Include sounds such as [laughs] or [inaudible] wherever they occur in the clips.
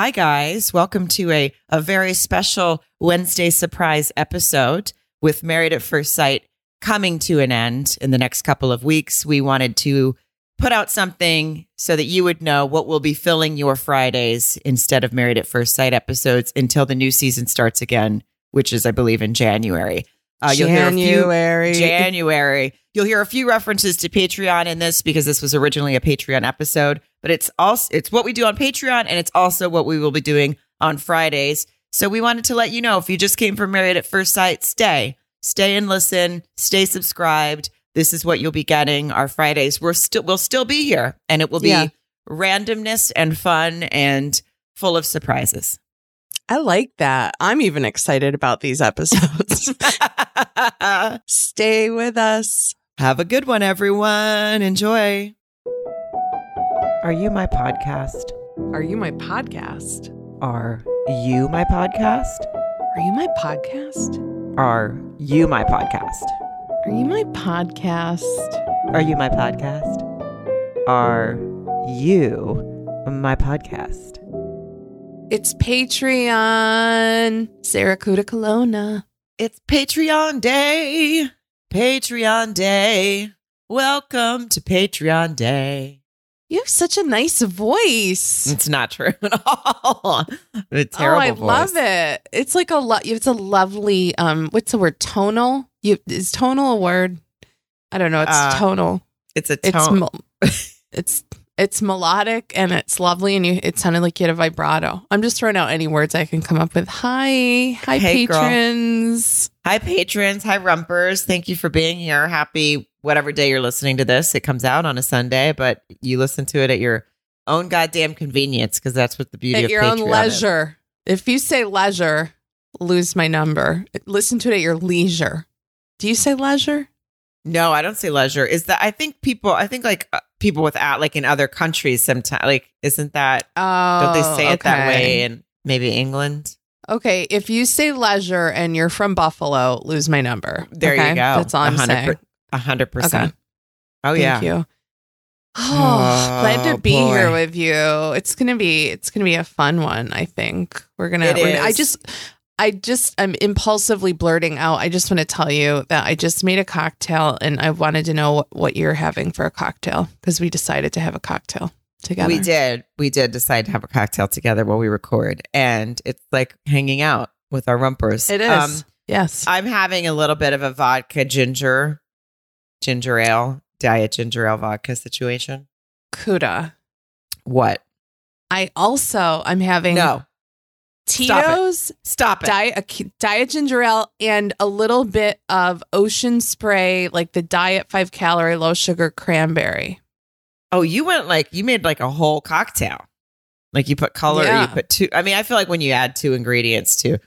Hi, guys. Welcome to a, a very special Wednesday surprise episode with Married at First Sight coming to an end in the next couple of weeks. We wanted to put out something so that you would know what will be filling your Fridays instead of Married at First Sight episodes until the new season starts again, which is, I believe, in January. Uh, you'll January. Hear a few, January. You'll hear a few references to Patreon in this because this was originally a Patreon episode, but it's also it's what we do on Patreon and it's also what we will be doing on Fridays. So we wanted to let you know if you just came from Married at First Sight, stay. Stay and listen, stay subscribed. This is what you'll be getting our Fridays. We're still we'll still be here and it will be yeah. randomness and fun and full of surprises. I like that. I'm even excited about these episodes. [laughs] [laughs] Stay with us. Have a good one, everyone. Enjoy. Are you my podcast? Are you my podcast? Are you my podcast? Are you my podcast? Are you my podcast? Are you my podcast? Are you my podcast? Are you my podcast? It's Patreon. Sarah Kuda Colonna. It's Patreon Day. Patreon Day. Welcome to Patreon Day. You have such a nice voice. It's not true at all. [laughs] a terrible oh, I voice. love it. It's like a lot. It's a lovely. Um, what's the word? Tonal. You is tonal a word? I don't know. It's uh, tonal. It's a tone. [laughs] It's, it's it's melodic and it's lovely, and you it sounded like you had a vibrato. I'm just throwing out any words I can come up with. Hi, hi, hey, patrons. Girl. Hi, patrons. Hi, rumpers. Thank you for being here. Happy whatever day you're listening to this. It comes out on a Sunday, but you listen to it at your own goddamn convenience because that's what the beauty at of your Patreon own leisure. Is. If you say leisure, lose my number. Listen to it at your leisure. Do you say leisure? No, I don't say leisure. Is that I think people I think like uh, people without like in other countries sometimes like isn't that oh, don't they say oh, it that way in maybe England? Okay, if you say leisure and you're from Buffalo, lose my number. There okay? you go. That's all I'm 100, saying. A hundred percent. Oh Thank yeah. you. Oh, glad to be boy. here with you. It's gonna be it's gonna be a fun one. I think we're gonna. It we're gonna I just I just I'm impulsively blurting out. I just want to tell you that I just made a cocktail and I wanted to know what, what you're having for a cocktail because we decided to have a cocktail together. We did. We did decide to have a cocktail together while we record, and it's like hanging out with our rumpers. It is. Um, yes. I'm having a little bit of a vodka ginger, ginger ale, diet ginger ale vodka situation. Kuda. What? I also I'm having No. Tito's Stop it. diet a, diet ginger ale and a little bit of ocean spray like the diet 5 calorie low sugar cranberry. oh, you went like you made like a whole cocktail. Like you put color, Yeah. you put two. I mean, I feel like when you add two ingredients to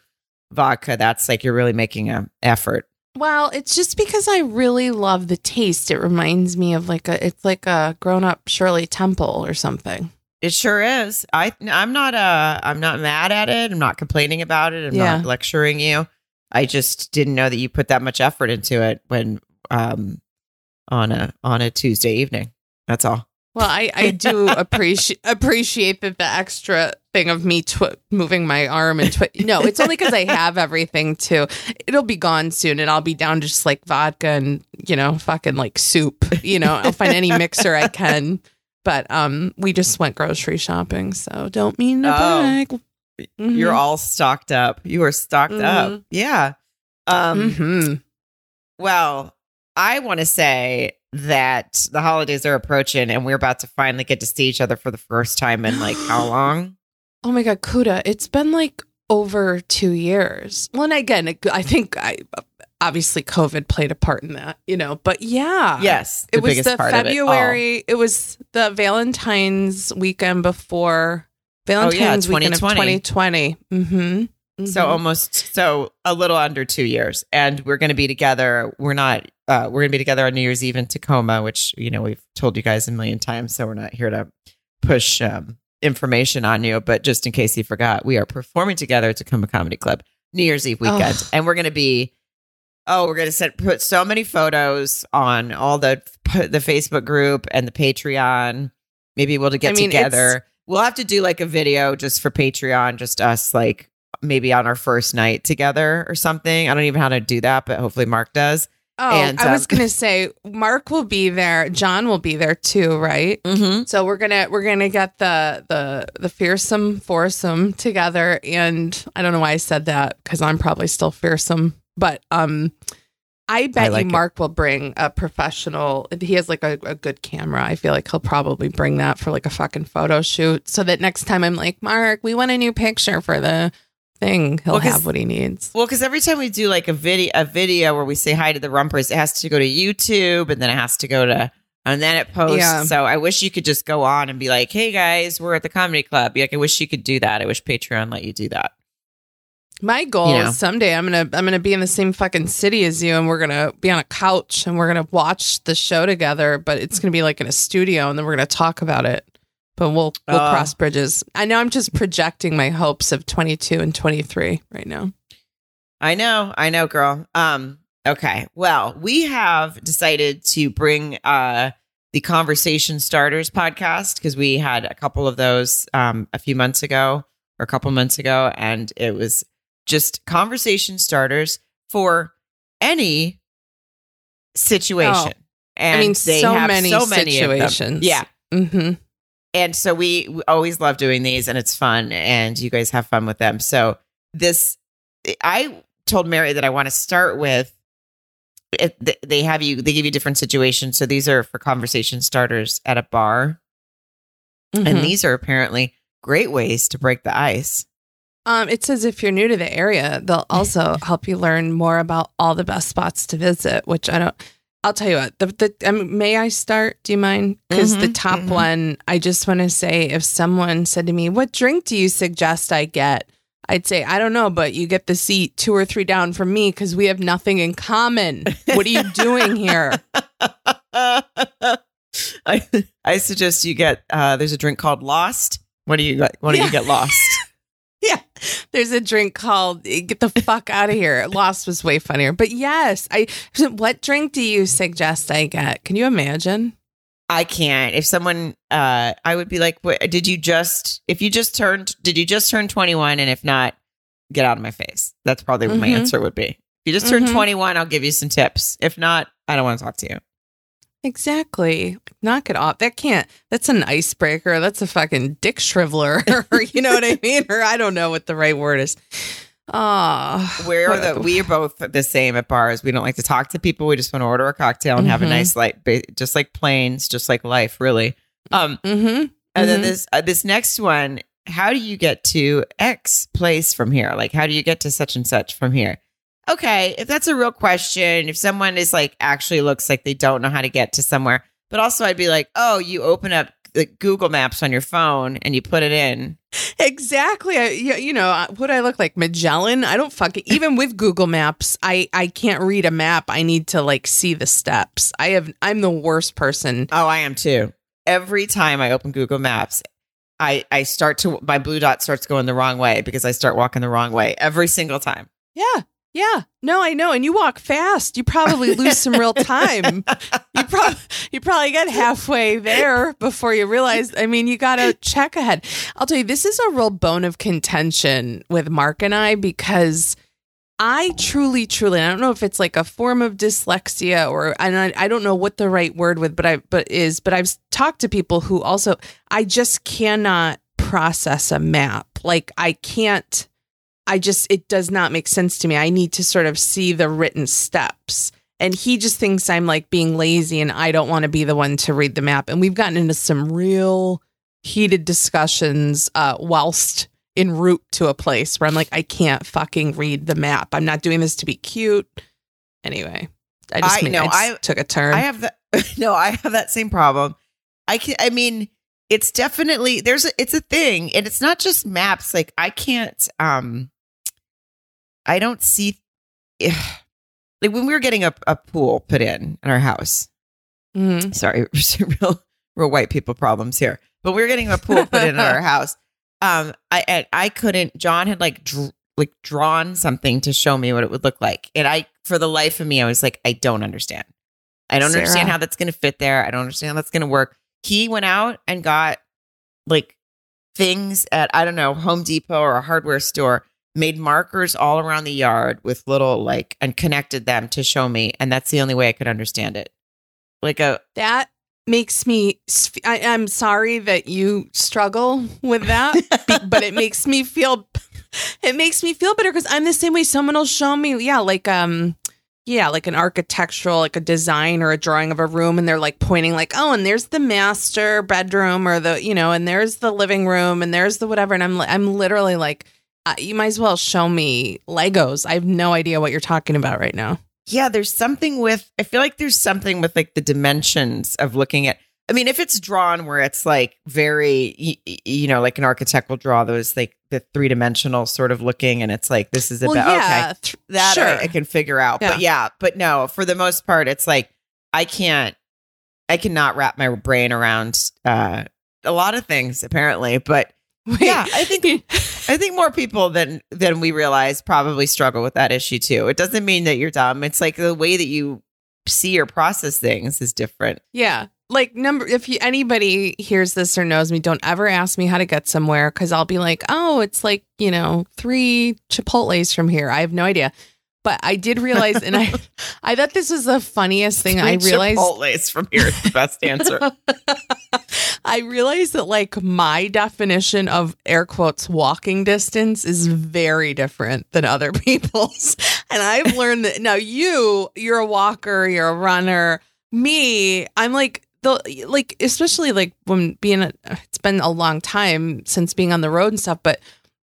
vodka, that's like you're really making an effort. Well, it's just because I really love the taste. It reminds me of like a it's like a grown-up Shirley Temple or something. It sure is. I I'm not uh I'm not mad at it. I'm not complaining about it. I'm Yeah. not lecturing you. I just didn't know that you put that much effort into it when um on a on a Tuesday evening. That's all. Well, I, I do [laughs] appreciate appreciate that the extra thing of me tw- moving my arm and twi- no, it's only because I have everything too. It'll be gone soon, and I'll be down to just like vodka and you know fucking like soup. You know, I'll find any mixer I can. But um, we just went grocery shopping, so don't mean to Oh. brag. You're all stocked up. You are stocked up. Mhm. Yeah. Um hmm well, I want to say that the holidays are approaching and we're about to finally get to see each other for the first time in like how [gasps] long? Oh my god, Kuda! It's been like over two years. Well, and again, I think I obviously COVID played a part in that, you know. But yeah, Yes. It was the of it. February. It, was the Valentine's weekend before Valentine's weekend of 2020. 2020. Mm-hmm. So almost so a little under two years, and we're going to be together. We're not. Uh, we're going to be together on New Year's Eve in Tacoma, which you know we've told you guys a million times. So we're not here to push um, information on you, but just in case you forgot, we are performing together at Tacoma Comedy Club New Year's Eve weekend, Ugh. and we're going to be. Oh, we're going to set put so many photos on all the the Facebook group and the Patreon. Maybe we'll get I mean, together we'll have to do like a video just for Patreon, just us like maybe on our first night together or something. I don't even know how to do that, but hopefully Mark does. Oh, And, I was um, gonna say Mark will be there. John will be there too, right? Mm-hmm. So we're gonna we're gonna get the the the fearsome foursome together, and I don't know why I said that because I'm probably still fearsome, but um, I bet like you it. Mark will bring a professional. He has like a, a good camera. I feel like he'll probably bring that for like a fucking photo shoot, so that next time I'm like, Mark, we want a new picture for the thing. He'll Well, 'cause- have what he needs. Well, because every time we do like a video, a video where we say hi to the Rumpers, it has to go to YouTube, and then it has to go to, and then it posts. Yeah. So I wish you could just go on and be like, "Hey guys, we're at the comedy club." Like I wish you could do that. I wish Patreon let you do that. My goal You know. is someday I'm gonna I'm gonna be in the same fucking city as you, and we're gonna be on a couch and we're gonna watch the show together. But it's gonna be like in a studio, and then we're gonna talk about it. But we'll we'll Uh. cross bridges. I know I'm just projecting my hopes of 22 and 23 right now. I know, I know, girl. Um, okay. Well, we have decided to bring uh the Conversation Starters podcast because we had a couple of those um a few months ago or a couple months ago, and it was just conversation starters for any situation. And Oh, I mean, they so have many so many situations. Yeah. Mm-hmm. And so we, we always love doing these and it's fun and you guys have fun with them. So this I told Mary that I want to start with it, they have you they give you different situations. So these are for conversation starters at a bar Mm-hmm. and these are apparently great ways to break the ice. Um, it says if you're new to the area, they'll also help you learn more about all the best spots to visit. Which I don't. I'll tell you what. The, the um, may I start? Do you mind? Because the Mhm, top mhm. one, I just want to say, if someone said to me, "What drink do you suggest I get?" I'd say, "I don't know, but you get the seat two or three down from me because we have nothing in common. What are you doing here?" [laughs] I I suggest you get uh there's a drink called Lost. What do you? Why don't Yeah. you get Lost? [laughs] There's a drink called Get the fuck out of here. Lost was way funnier. But yes, I what drink do you suggest I get? Can you imagine? I can't. If someone, uh, I would be like, what, did you just, if you just turned, did you just turn 21? And if not, get out of my face. That's probably what my Mhm. answer would be. If you just turned Mhm. 21, I'll give you some tips. If not, I don't want to talk to you. Exactly. Knock it off. That can't that's an icebreaker. That's a fucking dick shriveler. [laughs] you know what I mean? Or I don't know what the right word is. Ah. We're the, we are both the same at bars. We don't like to talk to people. We just want to order a cocktail and have a Mhm. nice light, just like planes, just like life, really. Um, Mm-hmm. And then Mhm. this uh, this next one, how do you get to X place from here? Like, how do you get to such and such from here? Okay, if that's a real question, if someone is like actually looks like they don't know how to get to somewhere, but also I'd be like, oh, you open up the Google Maps on your phone and you put it in. Exactly. I, you, know, what I look like Magellan. I don't fucking even with Google Maps. I I can't read a map. I need to like see the steps. I have. I'm the worst person. Oh, I am too. Every time I open Google Maps, I I start to my blue dot starts going the wrong way because I start walking the wrong way every single time. Yeah. Yeah. No, I know. And you walk fast. You probably lose some real time. [laughs] You probably you probably get halfway there before you realize. I mean, you got to check ahead. I'll tell you, this is a real bone of contention with Mark and I because I truly, truly, I don't know if it's like a form of dyslexia or and I, I don't know what the right word with, but I but is, but I've talked to people who also I just cannot process a map. Like I can't. I just it does not make sense to me. I need to sort of see the written steps. And he just thinks I'm like being lazy and I don't want to be the one to read the map. And we've gotten into some real heated discussions uh whilst en route to a place where I'm like, I can't fucking read the map. I'm not doing this to be cute. Anyway, I just, I know, I I- took a turn. I have that. [laughs] No, I have that same problem. I can. I mean, it's definitely there's a. It's a thing, and it's not just maps. Like I can't. Um, I don't see. Like when we were getting a, a pool put in in our house. Mhm. Sorry, [laughs] real real white people problems here. But we were getting a pool put in in our [laughs] house. Um, I and I couldn't. John had like dr- like drawn something to show me what it would look like, and I, for the life of me, I was like, I don't understand. I don't Sarah. understand how that's going to fit there. I don't understand how that's going to work. He went out and got like things at I don't know Home Depot or a hardware store made markers all around the yard with little like and connected them to show me, and that's the only way I could understand it. Like a That makes me. I, am sorry that you struggle with that, [laughs] but it makes me feel. It makes me feel better because I'm the same way. Someone will show me, yeah, like um, yeah, like an architectural, like a design or a drawing of a room, and they're like pointing, like, oh, and there's the master bedroom or the, you know, and there's the living room and there's the whatever, and I'm li- I'm literally like, uh, you might as well show me Legos. I have no idea what you're talking about right now. yeah, there's something with I feel like there's something with like the dimensions of looking at. I mean, if it's drawn where it's like very, y- y- you know, like an architect will draw those like the three dimensional sort of looking, and it's like this is about okay. th- that sure. I, I can figure out. But yeah, but no, for the most part, it's like I can't, I cannot wrap my brain around uh, a lot of things apparently. But [laughs] yeah, I think I think more people than than we realize probably struggle with that issue too. It doesn't mean that you're dumb. It's like the way that you see or process things is different. Yeah. Like number if you anybody hears this or knows me, don't ever ask me how to get somewhere because I'll be like, oh, it's like, you know, three Chipotle's from here. I have no idea. But I did realize and I [laughs] [laughs] I thought this was the funniest thing. I Three realized Chipotle's from here is the best answer. [laughs] I realized that like my definition of air quotes walking distance is very different than other people's. And I've learned that now you, you're a walker, you're a runner. Me, I'm like the like especially like when being a, it's been a long time since being on the road and stuff, but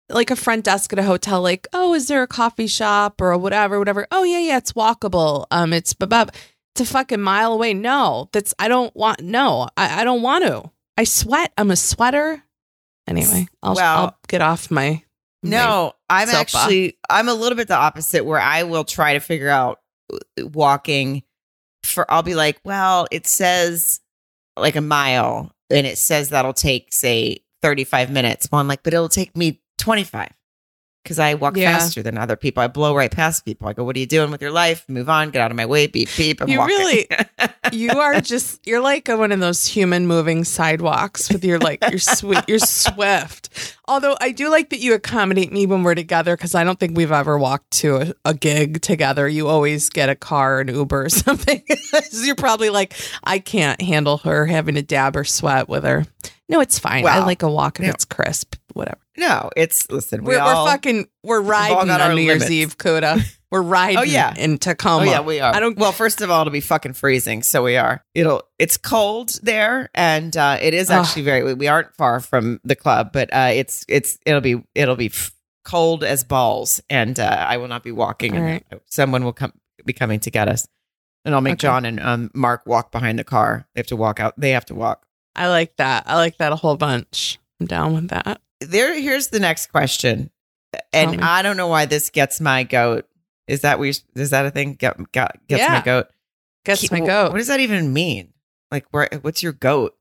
like a front desk at a hotel, like, oh, is there a coffee shop or whatever, whatever? Oh yeah, yeah, it's walkable. Um, it's babab. It's a fucking mile away. No, that's I don't want. No, I, I don't want to. I sweat. I'm a sweater. Anyway, I'll, Well- I'll get off my. my- No, I'm soapbox. actually I'm a little bit the opposite where I will try to figure out uh, walking for I'll be like, well, it says like a mile and it says that'll take say 35 minutes. Well, I'm like, but it'll take me 25 because I walk Yeah. faster than other people. I blow right past people. I go, what are you doing with your life? Move on, get out of my way, beep, beep. I'm You walking. really- [laughs] you are just you're like one of those human moving sidewalks with your like you're sweet you're swift although i do like that you accommodate me when we're together because i don't think we've ever walked to a, a gig together you always get a car an uber or [laughs] something So you're probably like i can't handle her having to dab or sweat with her no it's fine i like a walk if no. it's crisp whatever no, it's listen, we we're, all, we're fucking we're riding on our New Year's. Eve, Coda. We're [laughs] riding Oh, yeah. in Tacoma. Oh yeah, we are. I don't Well, first of all, it'll be fucking freezing, so we are. It'll. It's cold there, and uh, it is actually very. We aren't far from the club, but uh, it's it's it'll be it'll be f- cold as balls, and uh, I will not be walking. All and Someone will come be coming to get us, and I'll make Okay. John and um, Mark walk behind the car. They have to walk out. They have to walk. I like that. I like that a whole bunch. I'm down with that. There. Here's the next question, and. I don't know why this gets my goat. Is that we? Is that a thing? Get, got, gets my goat. Gets Keep- my goat. What does that even mean? Like, where? What's your goat?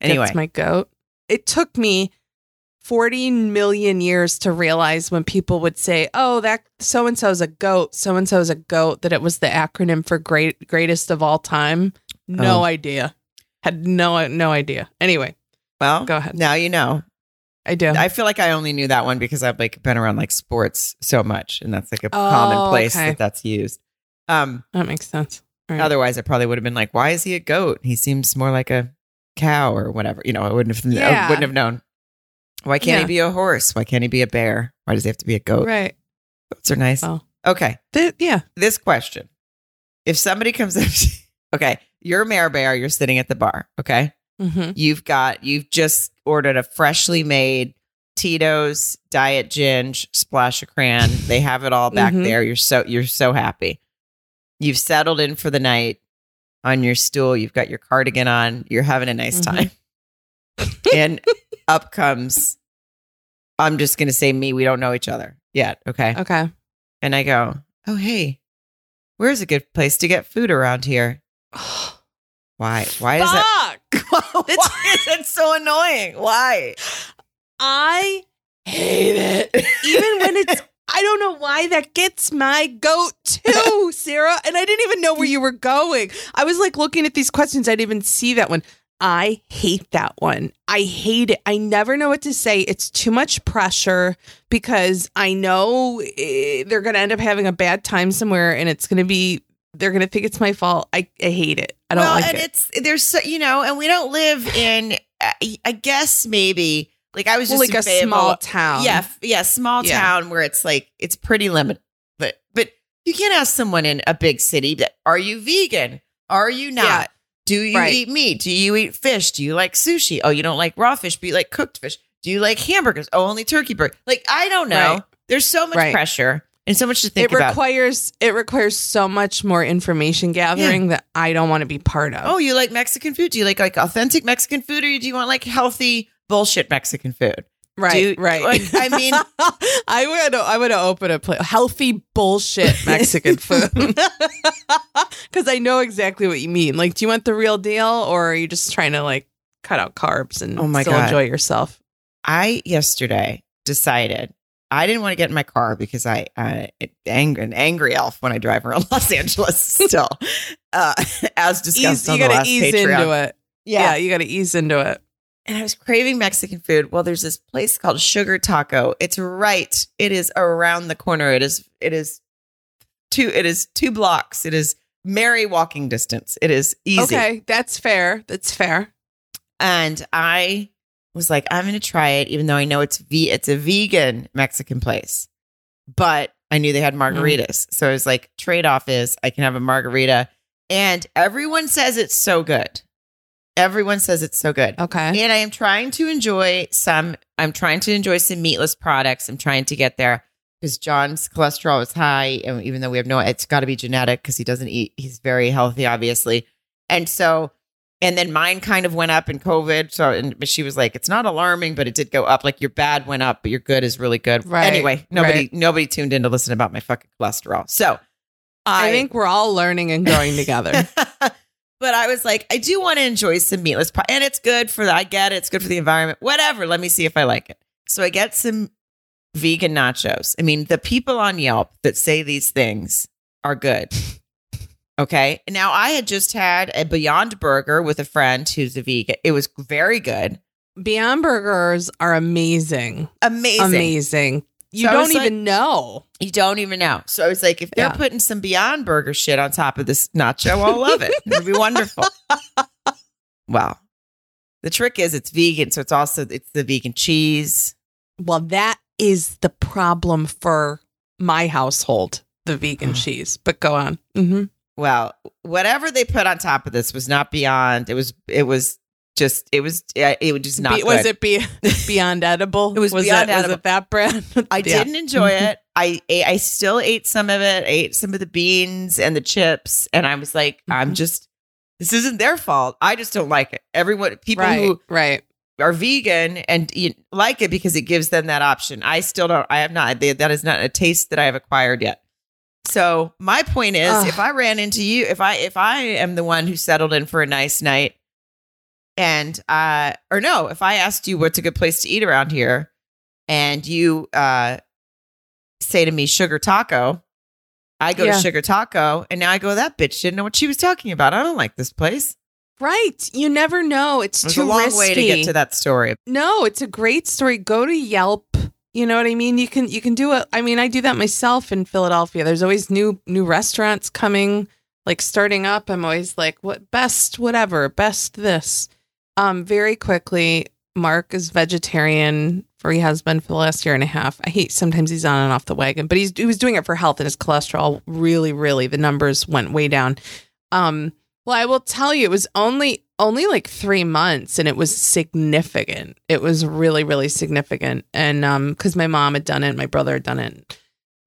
Anyway, Gets my goat. It took me 40 million years to realize when people would say, "Oh, that so and so's a goat, so and so's a goat," that it was the acronym for great greatest of all time. No Oh. idea. Had no no idea. Anyway, well, Go ahead. Now you know. I do. I feel like I only knew that one because I've like been around like sports so much, and that's like a Oh, common place okay. that that's used. Um, that makes sense. Right. otherwise, I probably would have been like, "Why is he a goat? He seems more like a cow or whatever." You know, I wouldn't have. I wouldn't have known. Why can't Yeah. he be a horse? Why can't he be a bear? Why does he have to be a goat? Right. Goats are nice. Oh. Okay, Th- yeah. this question: If somebody comes up, [laughs] to, okay, you're a mare bear, you're sitting at the bar, okay. Hmm You've got you've just ordered a freshly made Tito's diet ginge splash of cran. They have it all back Mhm. there. You're so you're so happy. You've settled in for the night on your stool. You've got your cardigan on. You're having a nice Mhm. time. [laughs] and up comes I'm just going to say me. We don't know each other yet, okay? Okay. And I go, "Oh, hey. Where's a good place to get food around here?" [gasps] Why? Why does that [laughs] Is it so annoying? Why? I hate it. Even when it's [laughs] I don't know why that gets my goat too, [laughs] Sarah. And I didn't even know where you were going. I was like looking at these questions. I didn't even see that one. I hate that one. I hate it. I never know what to say. It's too much pressure because I know eh, they're going to end up having a bad time somewhere and it's going to be, they're going to think it's my fault. I, I hate it. I don't well, like and it. it's there's so, you know, and we don't live in. I guess maybe like I was Well, just like in a Fayetteville. small town. Yeah, yeah, small Yeah. town where it's like it's pretty limited. But but you can't ask someone in a big city that are you vegan? Are you not? Yeah. Do you Right. eat meat? Do you eat fish? Do you like sushi? Oh, you don't like raw fish, but you like cooked fish. Do you like hamburgers? Oh, only turkey burger. Like I don't know. Right. There's so much Right. pressure and so much to think it about. requires it requires so much more information gathering that I don't want to be part of. Oh, you like Mexican food? Do you like like authentic Mexican food, or do you want like healthy bullshit Mexican food? right, do- right. like, I mean- [laughs] I would I would open a place healthy bullshit [laughs] Mexican food [laughs] because I know exactly what you mean. Like, do you want the real deal, or are you just trying to like cut out carbs and Oh my still God. enjoy yourself? I yesterday decided I didn't want to get in my car because I uh, angry an angry elf when I drive around [laughs] Los Angeles. Still, [laughs] uh, [laughs] as discussed Ease, on you the got last ease Patreon. into it. Yeah. you got to ease into it. and I was craving Mexican food. Well, there's this place called Sugar Taco. It's right. It is around the corner. It is. It is two. It is two blocks. It is merry walking distance. It is easy. Okay, that's fair. That's fair. and I was like, I'm going to try it, even though I know it's ve- it's a vegan Mexican place. But I knew they had mm-hmm. margaritas, so I was like, trade off is I can have a margarita, and everyone says it's so good. Everyone says it's so good. Okay. And I am trying to enjoy some. I'm trying to enjoy some meatless products. I'm trying to get there because John's cholesterol is high, and even though we have no, it's got to be genetic because he doesn't eat. He's very healthy, obviously, and so. And then mine kind of went up in COVID. So, and but she was like, "It's not alarming, but it did go up. Like your bad went up, but your good is really good." Right, Anyway, nobody, right. nobody tuned in to listen about my fucking cholesterol. So, I think we're all learning and growing together. [laughs] but I was like, I do want to enjoy some meatless pie, and it's good for the. I get it; it's good for the environment. Whatever. Let me see if I like it. So I get some vegan nachos. I mean, the people on Yelp that say these things are good. Okay. Now I had just had a Beyond Burger with a friend who's a vegan. It was very good, Beyond Burgers are amazing. amazing. Amazing. You So don't like- even know. You don't even know. So I was like, if they're Yeah. putting some Beyond Burger shit on top of this nacho, I'll love it. It'll be wonderful. [laughs] well, the trick is it's vegan, so it's also it's the vegan cheese. Well, that is the problem for my household, the vegan cheese. But go on. hmm Well, whatever they put on top of this was not beyond. It was it was just it was uh, it was just not. Be- was good. it be- [laughs] beyond edible? It was beyond it, edible. Was it that brand? [laughs] I Yeah. didn't enjoy it. I I still ate some of it. I ate some of the beans and the chips, and I was like, I'm Mhm. just. This isn't their fault. I just don't like it. Everyone, people Right. who right. are vegan and eat, like it because it gives them that option. I still don't. I have not. They, that is not a taste that I have acquired yet. So my point is, Ugh. if I ran into you, if I if I am the one who settled in for a nice night, and uh, or no, if I asked you what's a good place to eat around here, and you uh say to me sugar taco. I go Yeah. to Sugar Taco, and now I go. That bitch didn't know what she was talking about. I don't like this place. Right. You never know. It's There's too a long risky. way to get to that story. No, it's a great story. Go to Yelp. You know what I mean? You can you can do it. I mean, I do that myself in Philadelphia. There's always new new restaurants coming, like starting up. I'm always like, what best whatever, best this. Um, very quickly, Mark is vegetarian for he has been for the last year and a half. I hate sometimes he's on and off the wagon, but he's he was doing it for health and his cholesterol really, really the numbers went way down. Um, well, I will tell you, it was only only like three months, and it was significant. It was really, really significant, and um, because my mom had done it, my brother had done it.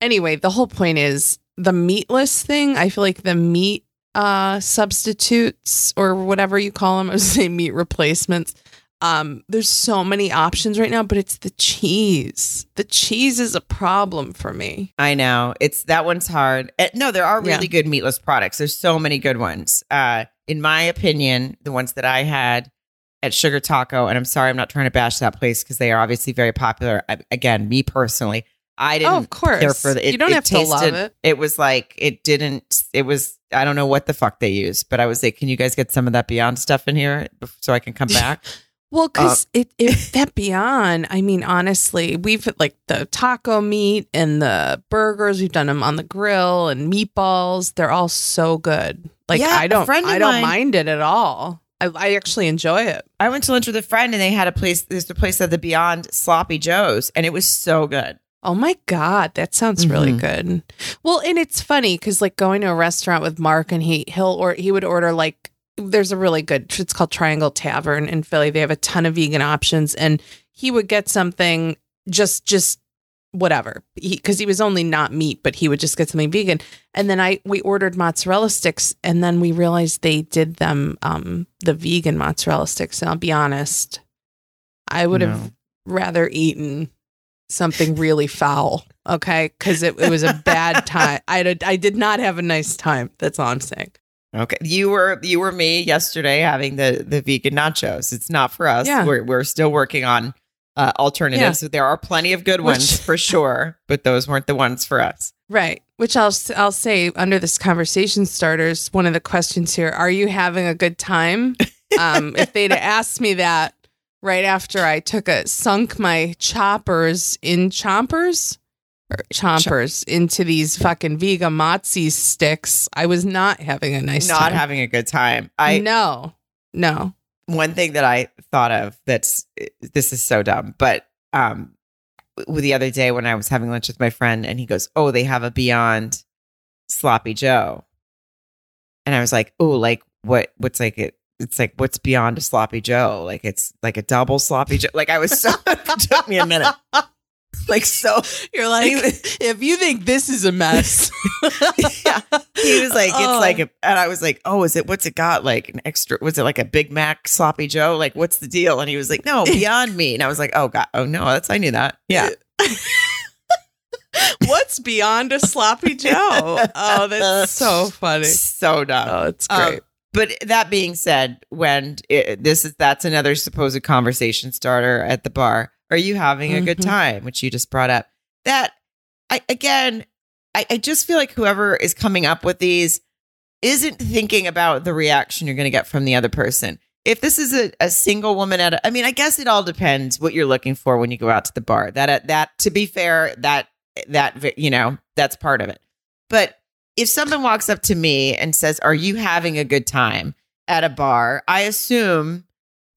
Anyway, the whole point is the meatless thing. I feel like the meat uh substitutes or whatever you call them, I was saying meat replacements. Um, there's so many options right now, but it's the cheese. The cheese is a problem for me. I know it's that one's hard. Uh, no, there are Yeah. really good meatless products. There's so many good ones. Uh, in my opinion, the ones that I had at Sugar Taco, and I'm sorry, I'm not trying to bash that place because they are obviously very popular. I, again, me personally, I didn't Oh, of course. care for the. It, you don't it have to love it. It was like it didn't. It was. I don't know what the fuck they used, but I was like, "Can you guys get some of that Beyond stuff in here so I can come back?" [laughs] Well, Uh, because it, it that beyond, I mean, honestly, we've like the taco meat and the burgers. We've done them on the grill and meatballs. They're all so good. Like Yeah, I don't, I don't mine- mind it at all. I, I actually enjoy it. I went to lunch with a friend, and they had a place. There's a place at the Beyond Sloppy Joe's, and it was so good. Oh my god, that sounds really Mhm. good. Well, and it's funny because like going to a restaurant with Mark and he he'll or he would order like there's a really good it's called Triangle Tavern in Philly. They have a ton of vegan options, and he would get something just just whatever because he, was only not meat, but he would just get something vegan. And then I we ordered mozzarella sticks, and then we realized they did them um the vegan mozzarella sticks. And I'll be honest, I would have rather eaten something really foul. Okay, because it, it was a bad [laughs] time. I did, I did not have a nice time. That's all I'm saying. Okay, you were you were me yesterday having the the vegan nachos. It's not for us. Yeah. We're we're still working on uh, alternatives. There are plenty of good Which- ones for sure, but those weren't the ones for us. Right. Which I'll I'll say under this conversation starters, one of the questions here: Are you having a good time? [laughs] Um, if they'd asked me that right after I took a sunk my choppers in chompers chompers into these fucking vegan mozzie sticks, I was not having a nice not time. having a good time. I no, no. one thing that I thought of that's this is so dumb, but um the other day when I was having lunch with my friend and he goes, "Oh, they have a Beyond Sloppy Joe," and I was like, "Oh, like what? What's like it?" It's like what's beyond a sloppy Joe? Like it's like a double sloppy Joe. Like I was so [laughs] it took me a minute. [laughs] Like so, You're like, if you think this is a mess, [laughs] yeah. He was like, it's Oh. like, a, and I was like, oh, is it? What's it got? Like an extra? Was it like a Big Mac sloppy Joe? Like what's the deal? And he was like, no, [laughs] Beyond Me. And I was like, oh god, oh no, that's I knew that. Yeah, what's beyond a sloppy Joe? Oh, that's so funny. so dumb. Oh, it's Um, great. But that being said, when it, this is that's another supposed conversation starter at the bar. Are you having a good Mhm. time? Which you just brought up. That I again, I, I just feel like whoever is coming up with these isn't thinking about the reaction you're going to get from the other person. If this is a, a single woman at, a, I mean, I guess it all depends what you're looking for when you go out to the bar. That that to be fair, that that you know that's part of it. But if someone walks up to me and says, "Are you having a good time at a bar?" I assume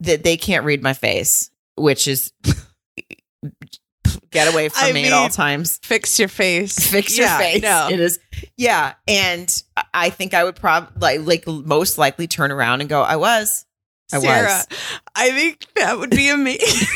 that they can't read my face, which is get away from I me at all times. Fix your face. Fix Yeah, your face. No. It is, yeah. And I- think I would probably like, like most likely turn around and go, "I was, I Sarah, was." I think that would be amazing.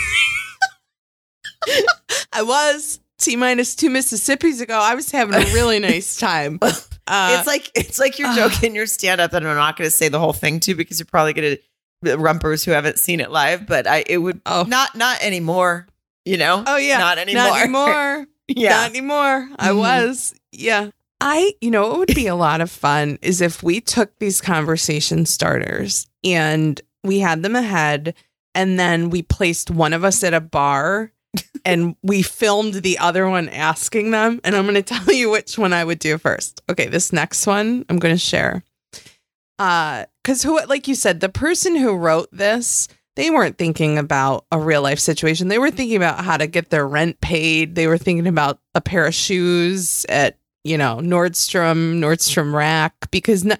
[laughs] I was T minus two Mississippis ago. I was having a really nice time. [laughs] Uh, it's like it's like you're uh, joking your stand up, that I'm not going to say the whole thing to because you're probably going to rumpers who haven't seen it live. But I, it would Oh. not not anymore. You know, oh yeah, not anymore. Not anymore. [laughs] yeah, Not anymore. I Mhm. was. Yeah. I, you know, it would be a lot of fun is if we took these conversation starters and we had them ahead and then we placed one of us at a bar [laughs] and we filmed the other one asking them. And I'm going to tell you which one I would do first. Okay. This next one I'm going to share. Uh, cause who, like you said, the person who wrote this, they weren't thinking about a real life situation. They were thinking about how to get their rent paid. They were thinking about a pair of shoes at, you know, Nordstrom, Nordstrom Rack. Because, no,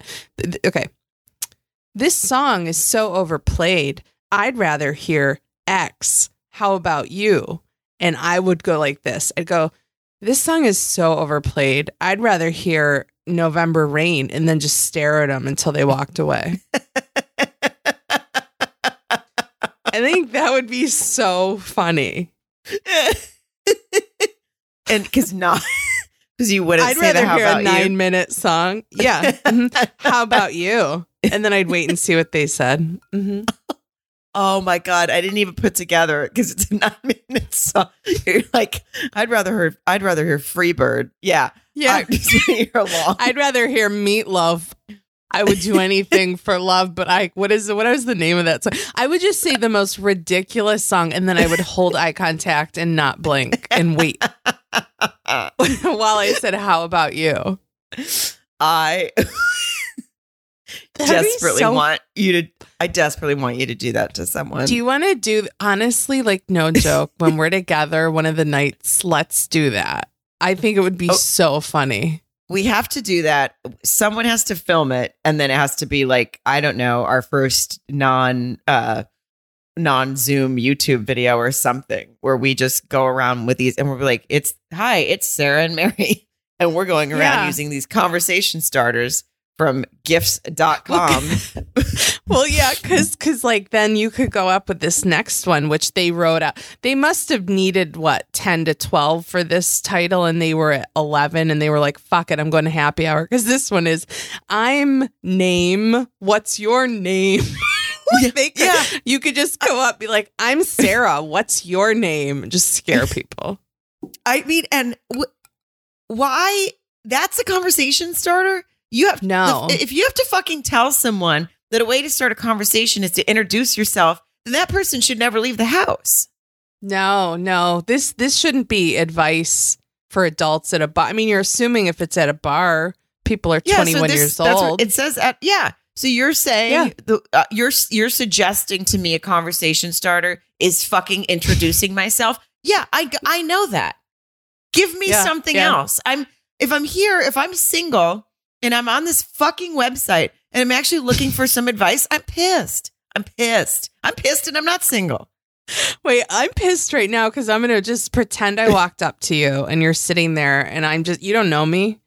okay, this song is so overplayed. I'd rather hear X. How about you? And I would go like this I'd go, this song is so overplayed. I'd rather hear November Rain and then just stare at them until they walked away. [laughs] I think that would be so funny. and because not because you wouldn't I'd say rather. How hear a nine you? minute song. Yeah. Mhm. How about you? And then I'd wait and see what they said. hmm Oh my god, I didn't even put together because it's a nine minute song. You're like, I'd rather hear I'd rather hear Freebird. Yeah, Yeah. I'd, [laughs] I'd rather hear Meatloaf. I would do anything for love, but I what is what is the name of that song? I would just say the most ridiculous song, and then I would hold eye contact and not blink and wait. [laughs] while I said, "How about you?" I That'd desperately so- want you to. I desperately want you to do that to someone. Do you want to do honestly, like no joke, when we're together one of the nights, let's do that. I think it would be Oh. so funny. We have to do that. Someone has to film it, and then it has to be like I don't know, our first non uh non Zoom YouTube video or something where we just go around with these and we're like, it's hi, it's Sarah and Mary, [laughs] and we're going around Yeah. using these conversation starters from gifts.com. [laughs] Well, yeah, because because like then you could go up with this next one, which they wrote out. They must have needed what ten to twelve for this title, and they were at eleven, and they were like, "Fuck it, I'm going to happy hour." Because this one is, I'm name. What's your name? [laughs] Like, could, yeah. you could just go up, be like, "I'm Sarah. What's your name?" Just scare people. I mean, and w- why? That's a conversation starter. You have No. if you have to fucking tell someone that a way to start a conversation is to introduce yourself, then that person should never leave the house. No, no. This this shouldn't be advice for adults at a bar. I mean, you're assuming if it's at a bar, people are 21 this- years old. it says at yeah. So you're saying Yeah. the, uh, you're you're suggesting to me a conversation starter is fucking introducing myself. Yeah, I I know that. Give me Yeah, something yeah. else. I'm if I'm here, if I'm single and I'm on this fucking website and I'm actually looking for some [laughs] advice, I'm pissed. I'm pissed. I'm pissed and I'm not single. Wait, I'm pissed right now because I'm gonna just pretend I walked up to you and you're sitting there and I'm just you don't know me.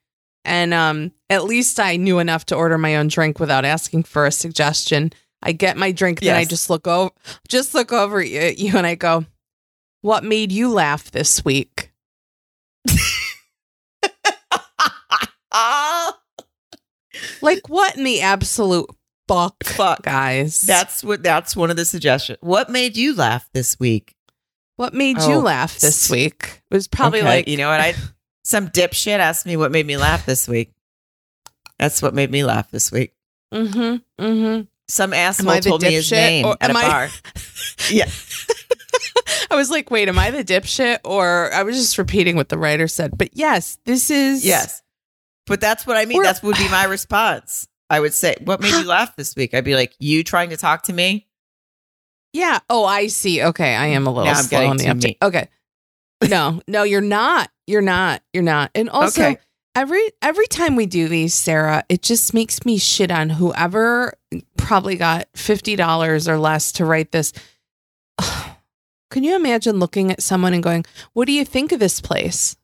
And um at least I knew enough to order my own drink without asking for a suggestion. I get my drink, then I just look over just look over you, at you and I go, What made you laugh this week? [laughs] Ah, Like what in the absolute fuck, Fuck. guys? that's what that's one of the suggestions. What made you laugh this week? what made Oh, you laugh this week. It was probably Okay, like you know what I some dipshit asked me what made me laugh this week. That's what made me laugh this week. mm-hmm, mm-hmm. Some asshole told me his name or at a I- bar. [laughs] yeah. [laughs] I was like, wait, am I the dipshit? Or I was just repeating what the writer said. But yes, this is Yes. But that's what I mean. Or- That's would be my [sighs] response. I would say, "What made you [gasps] laugh this week?" I'd be like, "You trying to talk to me?" Yeah. Oh, I see. Okay. I am a little Now I'm slow on the update. Okay. No, no, you're not. You're not. You're not. And also Okay. every every time we do these, Sarah, it just makes me shit on whoever probably got fifty dollars or less to write this. [sighs] Can you imagine looking at someone and going, What do you think of this place?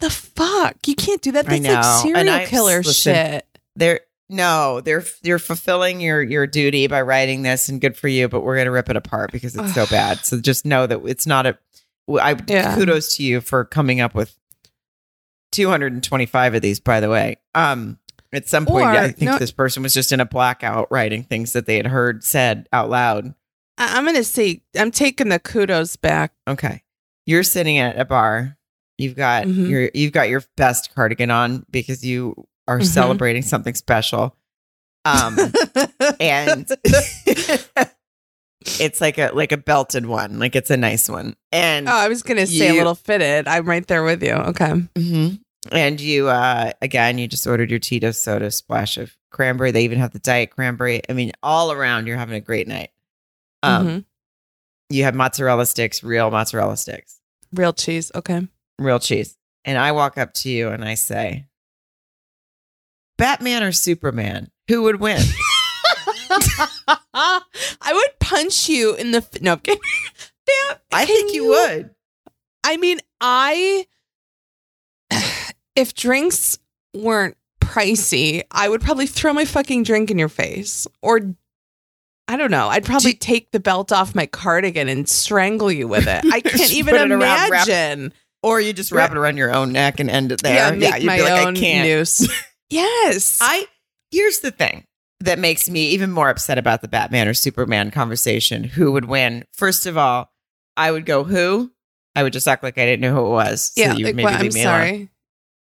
The fuck? You can't do that. That's like serial killer listen, shit. They're no, they're you're fulfilling your your duty by writing this, and good for you. But we're gonna rip it apart because it's so bad. [sighs] So just know that it's not a. I Yeah. kudos to you for coming up with 225 of these. By the way, um, at some point, Or- I think no- this person was just in a blackout writing things that they had heard said out loud. I- I'm gonna say I'm taking the kudos back. Okay, you're sitting at a bar. You've got Mhm. your you've got your best cardigan on because you are Mhm. celebrating something special. Um, [laughs] and [laughs] it's like a like a belted one, like it's a nice one, and Oh, I was gonna say a little fitted. I'm right there with you. Okay. Mhm. and you uh again you just ordered your Tito's soda splash of cranberry. They even have the diet cranberry. I mean, all around you're having a great night. Um, Mhm. you have mozzarella sticks, real mozzarella sticks, Real cheese. Okay. Real cheese, and I walk up to you and I say, "Batman or Superman? Who would win?" [laughs] [laughs] I would punch you in the. F- no, I'm kidding. [laughs] I think you would. I mean, I. [sighs] If drinks weren't pricey, I would probably throw my fucking drink in your face. Or, I don't know. I'd probably Do- take the belt off my cardigan and strangle you with it. I can't even put it around, imagine. Or you just wrap it around your own neck and end it there. Yeah, make you'd my be like, own I can't. noose. [laughs] yes. I here's the thing that makes me even more upset about the Batman or Superman conversation. Who would win? First of all, I would go who. I would just act like I didn't know who it was. yeah. so you like, maybe what? I'm leave me alone. sorry.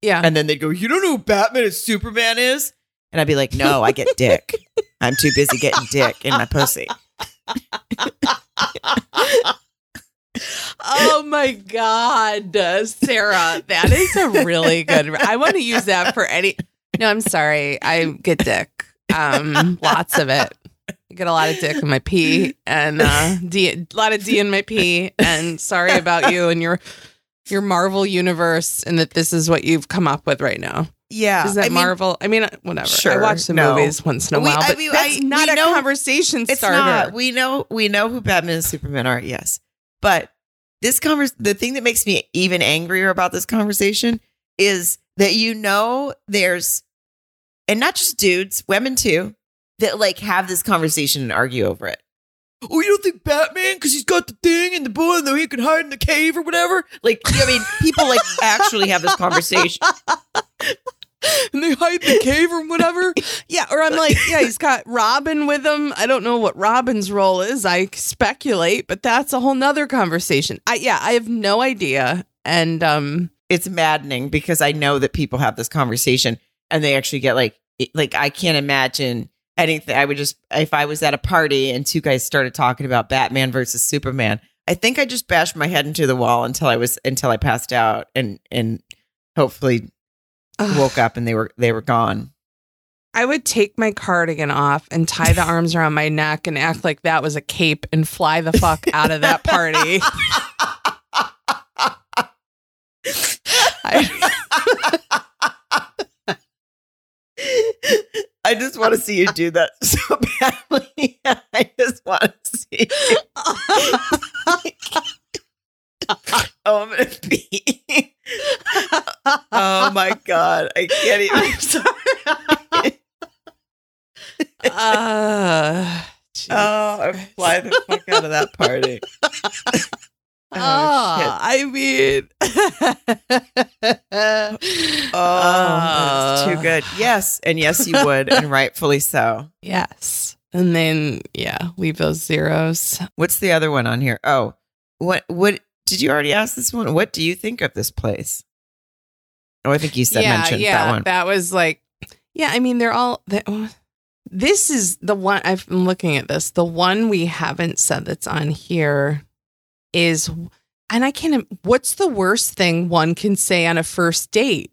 Yeah. And then they'd go, "You don't know who Batman and Superman is?" And I'd be like, "No, I get dick. I'm too busy getting dick in my pussy." [laughs] oh my god, Sarah, that is a really good. I want to use that for any. No, I'm sorry. I get dick. Um, lots of it. I get a lot of dick in my pee and uh, D, a lot of D in my pee. And sorry about you and your your Marvel universe, and that this is what you've come up with right now. Yeah. Is that I mean, Marvel? I mean, whatever. Sure, I watch the no. movies once in a We- while, I mean, that's I- not a know- conversation It's starter. not. We know we know who Batman and Superman are, yes. But this convers the thing that makes me even angrier about this conversation is that you know there's and not just dudes, women too, that like have this conversation and argue over it. Oh, you don't think Batman because he's got the thing and the boy and he can hide in the cave or whatever? Like, I mean, people like actually have this conversation. [laughs] and they hide in the cave or whatever. [laughs] Yeah, or I'm like, yeah, he's got Robin with him. I don't know what Robin's role is. I speculate, but that's a whole nother conversation. I yeah, I have no idea. And um it's maddening because I know that people have this conversation and they actually get like like I can't imagine anything. I would just if I was at a party and two guys started talking about Batman versus Superman, I think I just bashed my head into the wall until I was until I passed out and and hopefully woke up and they were they were gone. I would take my cardigan off and tie the arms around my neck and act like that was a cape and fly the fuck out of that party. I, I just want to see you do that so badly. [laughs] I just want to see. [laughs] Oh, I'm gonna pee. Oh my god, I can't even. I'm sorry. uh, [laughs] Oh, I fly the fuck out of that party. [laughs] Oh, Ah, I mean, [laughs] Oh, that's too good. Yes, and yes, you would, and rightfully so. Yes, and then yeah, leave those zeros. What's the other one on here? Oh, what? What did you already ask this one? What do you think of this place? Oh, I think you said yeah, mentioned yeah, that one. that was like, yeah. I mean, they're all. They, this is the one I've been looking at. This the one we haven't said that's on here is, and I can't. What's the worst thing one can say on a first date?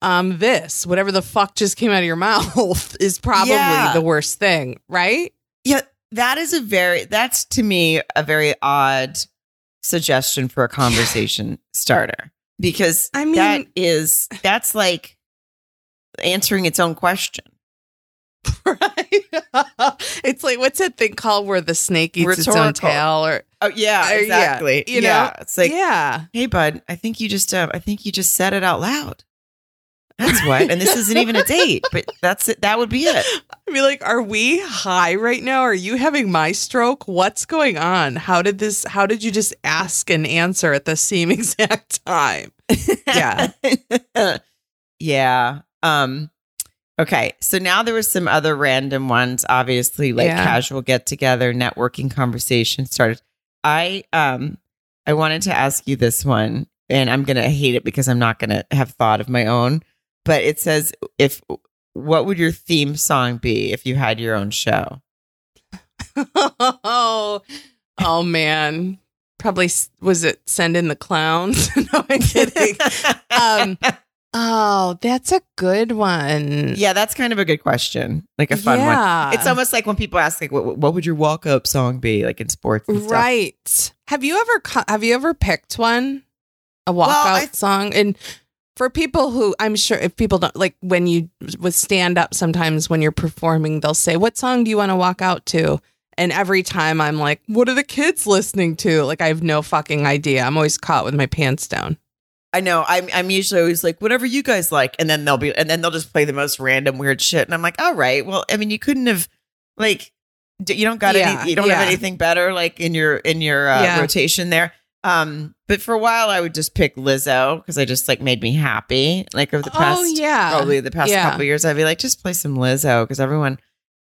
Um, this whatever the fuck just came out of your [laughs] mouth is probably Yeah. the worst thing, right? Yeah, that is a very that's to me a very odd suggestion for a conversation [laughs] starter because I mean- that is that's like answering its own question. [laughs] right. it's like what's that thing called where the snake eats its own tail, or Oh yeah, Uh, yeah, exactly. you know, yeah, it's like, yeah. hey bud, I think you just uh, I think you just said it out loud. That's what, and this isn't even a date, but that's it. That would be it. I mean, like, are we high right now? Are you having my stroke? What's going on? How did this? How did you just ask and answer at the same [laughs] exact time? Yeah. [laughs] yeah. Um okay, so now there was some other random ones obviously like Yeah. casual get together, networking conversation started. I um I wanted to ask you this one and I'm going to hate it because I'm not going to have thought of my own, but it says if what would your theme song be if you had your own show? oh, [laughs] oh man. Probably was it send in the clowns? [laughs] no, I'm kidding. Um, oh, that's a good one. yeah, that's kind of a good question. Like a fun one. It's almost like when people ask, like, what, what would your walk up song be, like in sports? And stuff. Right. Have you ever have you ever picked one? A walkout I- song? And for people who I'm sure if people don't like when you with stand up sometimes when you're performing they'll say what song do you want to walk out to? And every time I'm like what are the kids listening to? Like I have no fucking idea. I'm always caught with my pants down. I know. I'm I'm usually always like, whatever you guys like, and then they'll be, and then they'll just play the most random weird shit, and I'm like, all right. Well, I mean, you couldn't have, like, you don't got Yeah, any, you don't have anything better, like in your in your uh, Yeah. rotation there. Um, but for a while, I would just pick Lizzo because I just like made me happy. Like over the past, oh yeah. probably the past Yeah. couple of years, I'd be like, just play some Lizzo because everyone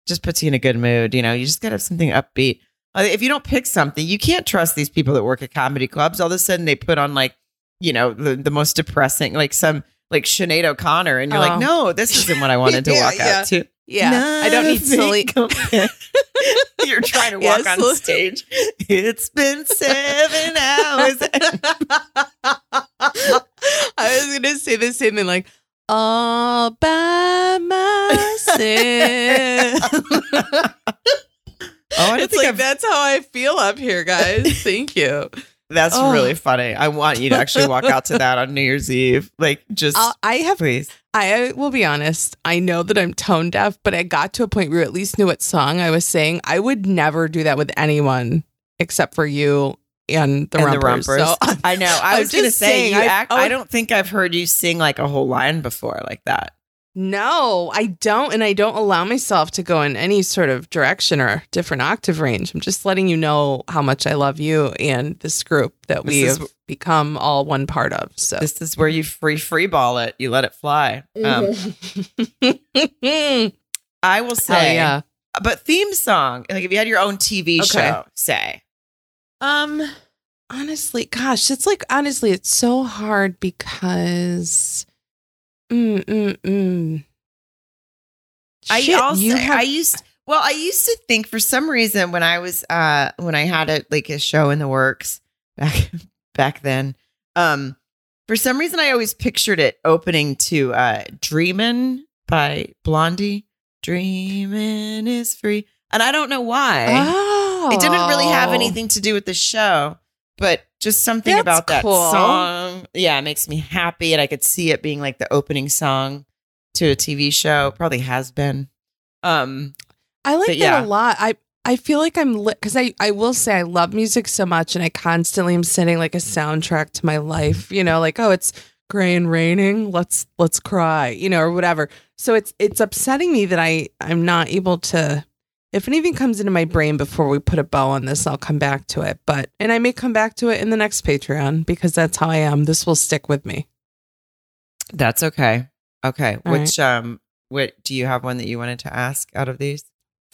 just puts you in a good mood. You know, you just got to have something upbeat. If you don't pick something, you can't trust these people that work at comedy clubs. All of a sudden, they put on like, you know, the, the most depressing, like some like Sinead O'Connor, and you're Oh. like, no, this isn't what I [laughs] wanted to Yeah, walk yeah. out to. Yeah, I don't need Nothing sleep. [laughs] You're trying to walk on stage. It's been seven hours. [laughs] I was gonna say the same thing, like all by myself. Oh, I it's think like I've- that's how I feel up here, guys. Thank you. That's Oh. really funny. I want you to actually walk out to that on New Year's Eve. Like, just I'll, I have. please. I will be honest. I know that I'm tone deaf, but I got to a point where you at least knew what song I was saying. I would never do that with anyone except for you and the and rumpers. the. So I know. I [laughs] I'm was going to just say, saying, you I- act, I I don't think I've heard you sing like a whole line before like that. No, I don't. And I don't allow myself to go in any sort of direction or different octave range. I'm just letting you know how much I love you and this group that we This is have become all one part of. So, This is where you free free ball it. You let it fly. Um, [laughs] I will say, yeah. but theme song, like if you had your own TV Okay. show, say, Um, honestly, gosh, it's like honestly, it's so hard because. Mm, mm, mm. I also have- I used well, I used to think for some reason when I was uh when I had a like a show in the works back [laughs] back then, um, for some reason I always pictured it opening to uh Dreamin' by Blondie. Dreamin' is free. And I don't know why. oh, It didn't really have anything to do with the show, but just something That's about that cool. song. Yeah, it makes me happy. And I could see it being like the opening song to a TV show. Probably has been. Um, I like that yeah. a lot. I I feel like I'm because I I will say I love music so much, and I constantly am setting like a soundtrack to my life. You know, like oh, it's gray and raining. Let's let's cry. You know, or whatever. So it's it's upsetting me that I I'm not able to. If anything comes into my brain before we put a bow on this, I'll come back to it. But and I may come back to it in the next Patreon because that's how I am. This will stick with me. that's okay. Okay. All Which um what do you have one that you wanted to ask out of these?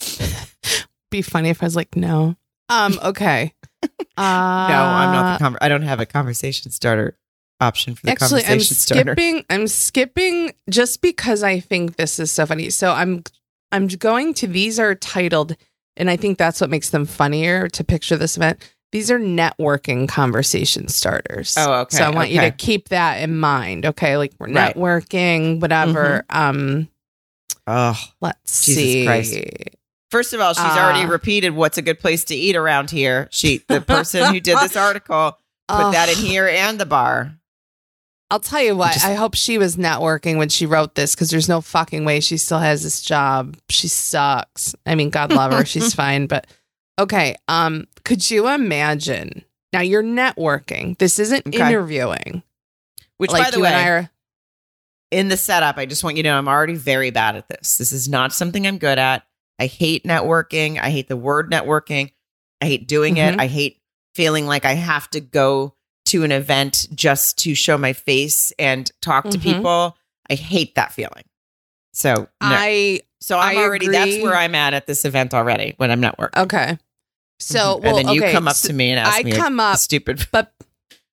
[laughs] Be funny if I was like no. Um. Okay. Uh, [laughs] no, I'm not the conver- I don't have a conversation starter option for the Actually, I'm conversation starter. skipping. I'm skipping just because I think this is so funny. So I'm I'm going to. These are titled, and I think that's what makes them funnier to picture this event. These are networking conversation starters. Oh, okay, So I want you to keep that in mind. Okay, like we're Right. networking, whatever. Um, Oh, let's Jesus see. Christ. first of all, she's already Uh, repeated what's a good place to eat around here. She, the person who did this [laughs] article, put that in here and the bar. I'll tell you what, Just- I hope she was networking when she wrote this because there's no fucking way she still has this job. She sucks. I mean, God love her. She's [laughs] fine. But okay. Um, could you imagine? Now you're networking. This isn't Okay. interviewing. Which, like by the you way, and I are in the setup, I just want you to know I'm already very bad at this. This is not something I'm good at. I hate networking. I hate the word networking. I hate doing Mhm. it. I hate feeling like I have to go to an event just to show my face and talk to Mhm. people. I hate that feeling. So, no. I so I'm I already, that's where I'm at at this event already when I'm networking. okay. So Mhm. well, and then you okay, come up so to me and ask I me come up stupid. [laughs] But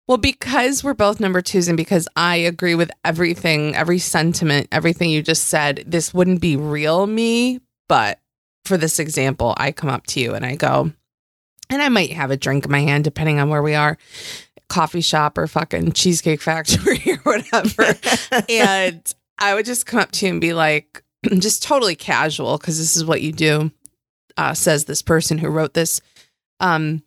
well, because we're both number twos and because I agree with everything, every sentiment, everything you just said, this wouldn't be real me. But for this example, I come up to you and I go, and I might have a drink in my hand, depending on where we are coffee shop or fucking cheesecake factory [laughs] or whatever. [laughs] and I would just come up to you and be like, [clears throat] just totally casual, because this is what you do, uh, says this person who wrote this. Um,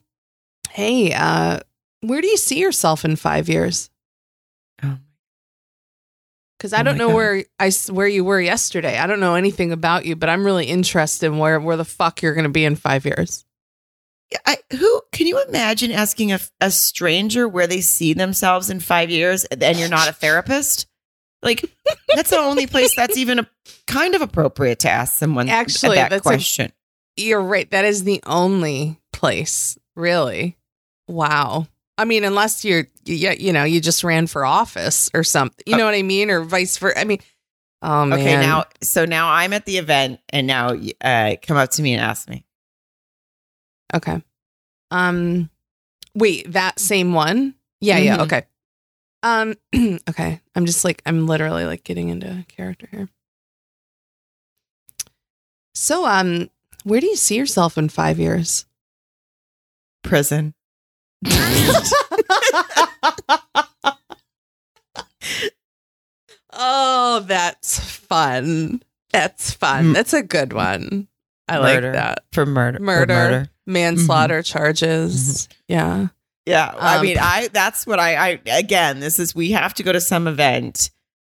hey, uh, where do you see yourself in five years? Oh. Because I Oh don't know God. where I where you were yesterday. I don't know anything about you, but I'm really interested in where where the fuck you're going to be in five years. I, who can you imagine asking a, a stranger where they see themselves in five years and you're not a therapist? Like that's the only place that's even a, kind of appropriate to ask someone Actually, that that's a- question. You're right. That is the only place, really. Wow. I mean, unless you're, you, you know, you just ran for office or something. You know what I mean, or vice versa. I mean, oh man. okay, now so now I'm at the event and now uh, come up to me and ask me. Okay. Um wait, that same one? Yeah, yeah, Mhm. okay. Um [clears throat] okay. I'm just like I'm literally like getting into character here. So, um, where do you see yourself in five years? Prison. [laughs] oh, that's fun. That's fun. Mm. That's a good one. I Murder. like that. For murder. for Murder, manslaughter charges. Yeah. Yeah. I Um, mean, I that's what I I again, this is we have to go to some event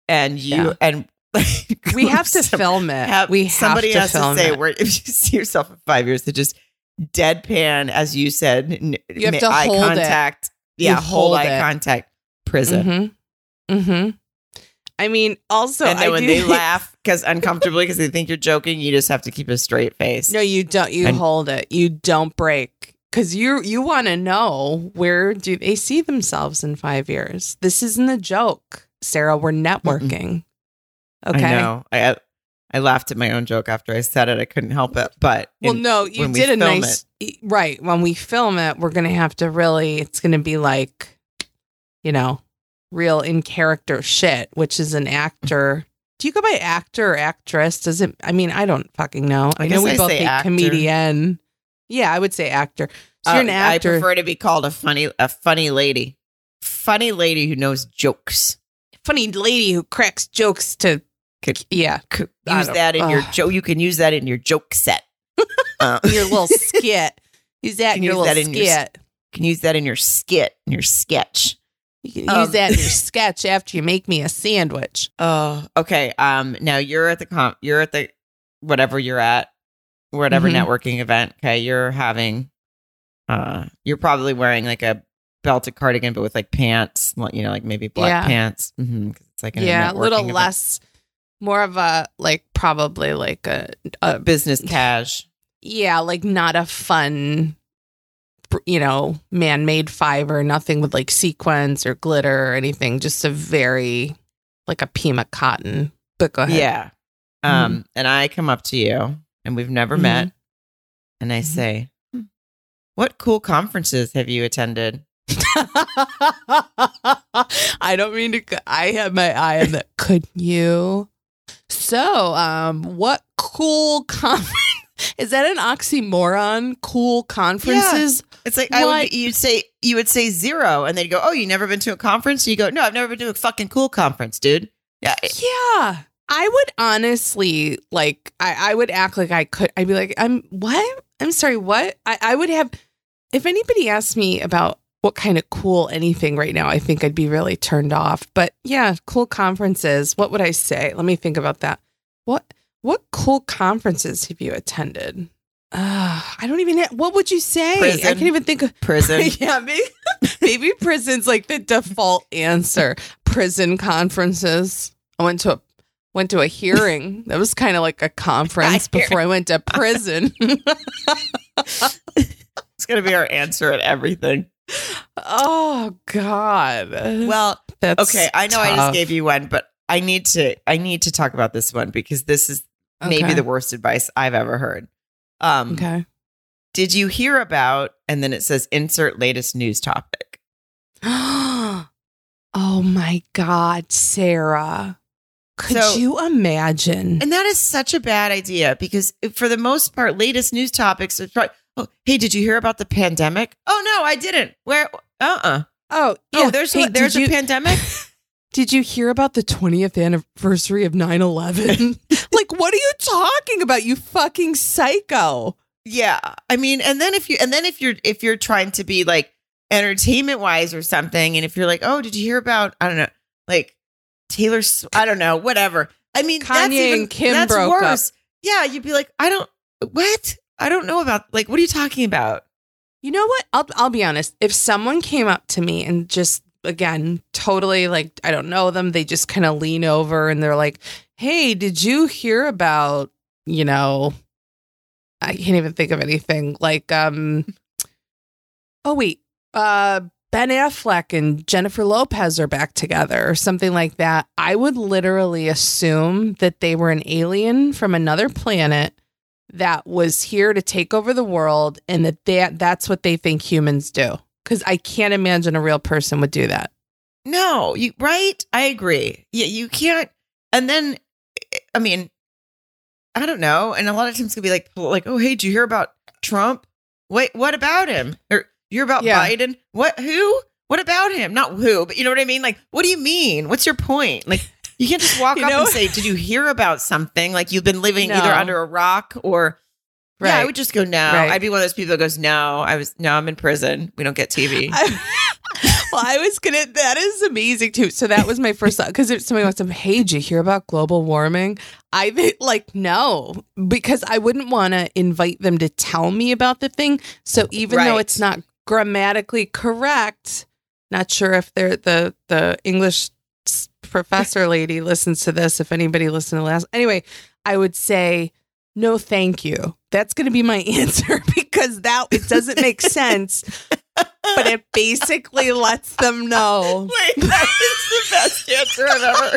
and you Yeah. and [laughs] We have to some- film it. have- we have somebody to has to say it. where [laughs] if you see yourself in five years to just deadpan as you said You have to eye hold it. contact You yeah hold, hold eye it. contact prison Mm-hmm. Mm-hmm. I mean, also, and then I when do- they [laughs] laugh because uncomfortably because they think you're joking you just have to keep a straight face No, you don't. You And- hold it. You don't break because you you want to know where do they see themselves in five years. This isn't a joke, Sarah. We're networking. Okay. I know I I laughed at my own joke after I said it I couldn't help it but Well, in- no, you when did a nice e, right. When we film it, we're gonna have to really. It's gonna be like, you know, real in character shit. Which is an actor. Do you go by actor or actress? Does it? I mean, I don't fucking know. I I, know we I both say comedian. Yeah, I would say actor. So you're an actor. I prefer to be called a funny a funny lady funny lady who knows jokes funny lady who cracks jokes to Could- yeah C- I use that in your joke you can use that in your joke set [laughs] uh, your little skit [laughs] use that in your use little that in your skit can use that in your skit in your sketch you can Um, use that in your [laughs] sketch after you make me a sandwich Oh, okay. Um, now you're at the comp. You're at the whatever you're at, whatever Mhm. networking event. Okay, you're having. Uh, you're probably wearing like a belted cardigan, but with like pants. You know, like maybe black Yeah. pants. Mm-hmm, it's like yeah a little event. less more of a like probably like a, a business cash. yeah like not a fun you know man-made fiber nothing with like sequins or glitter or anything just a very like a Pima cotton but go ahead Yeah. Um, and I come up to you, and we've never Mhm. met, and I Mhm. say, "Hmm, "What cool conferences have you attended?" [laughs] I don't mean to. I have my eye on that. [laughs] Could you? So, um, what cool conference? [laughs] Is that an oxymoron? Cool conferences? It's like I would, you'd say you would say zero, and they'd go, "Oh, you never been to a conference?" You go, "No, I've never been to a fucking cool conference, dude." Yeah, Yeah. I would honestly like. I, I would act like I could. I'd be like, I'm what? I'm sorry. What? I, I would have. If anybody asked me about what kind of cool anything right now, I think I'd be really turned off. But yeah, cool conferences. What would I say? Let me think about that. What what cool conferences have you attended? Uh, I don't even. Have, what would you say? I can't even think of. [laughs] prison. [laughs] yeah, maybe, [laughs] maybe prison's like the default answer. Prison conferences. I went to a went to a hearing. That was kind of like a conference hearing. before I went to prison. it's gonna be our answer at everything. oh God. Well, that's okay, I know I just gave you one, but I need to I need to talk about this one because this is maybe the worst advice I've ever heard. Um, okay. did you hear about? And then it says insert latest news topic. [gasps] oh my God, Sarah. Could So- you imagine? And that is such a bad idea because for the most part, latest news topics are probably, oh, hey, did you hear about the pandemic? Oh, no, I didn't. Where? Uh uh oh, Oh, yeah. there's Hey, there's a you- pandemic. [laughs] Did you hear about the 20th anniversary of 9 11? [laughs] like, what are you talking about, you fucking psycho? yeah, I mean, and then if you and then if you're if you're trying to be like entertainment wise or something, and if you're like, oh, did you hear about? I don't know, like Taylor. Sw- I don't know, whatever. I mean, that's Kanye even, and Kim that's broke up. Yeah, you'd be like, I don't. What? I don't know about. Like, what are you talking about? You know what? I'll, I'll be honest. If someone came up to me and just, again, totally like, I don't know them, they just kind of lean over and they're like, hey, did you hear about, you know, I can't even think of anything. Like, um, oh, wait, uh, Ben Affleck and Jennifer Lopez are back together or something like that. I would literally assume that they were an alien from another planet that was here to take over the world and that that that's what they think humans do. Cuz I can't imagine a real person would do that. No, you right? I agree. Yeah, you can't. And then, I mean, I don't know. And a lot of times can be like, like, oh, hey, did you hear about Trump? Wait, what about him? Or you're about Yeah. Biden? What? Who? What about him? Not who, but you know what I mean? Like, what do you mean? What's your point? Like, you can't just [laughs] walk You up know- and say, did you hear about something? Like you've been living either under a rock or. Yeah, I would just go no. Right. I'd be one of those people that goes no. I was no. I'm in prison. We don't get TV. [laughs] I, well, I was gonna. That is amazing too. So that was my first thought because if somebody wants to, hey, did you hear about global warming? I think like no, because I wouldn't want to invite them to tell me about the thing. So even though it's not grammatically correct, not sure if they're the the English professor lady listens to this. If anybody listened to last, anyway, I would say no, thank you. That's going to be my [laughs] answer because that it doesn't make sense but it basically lets them know. Wait, that is the best answer I've ever.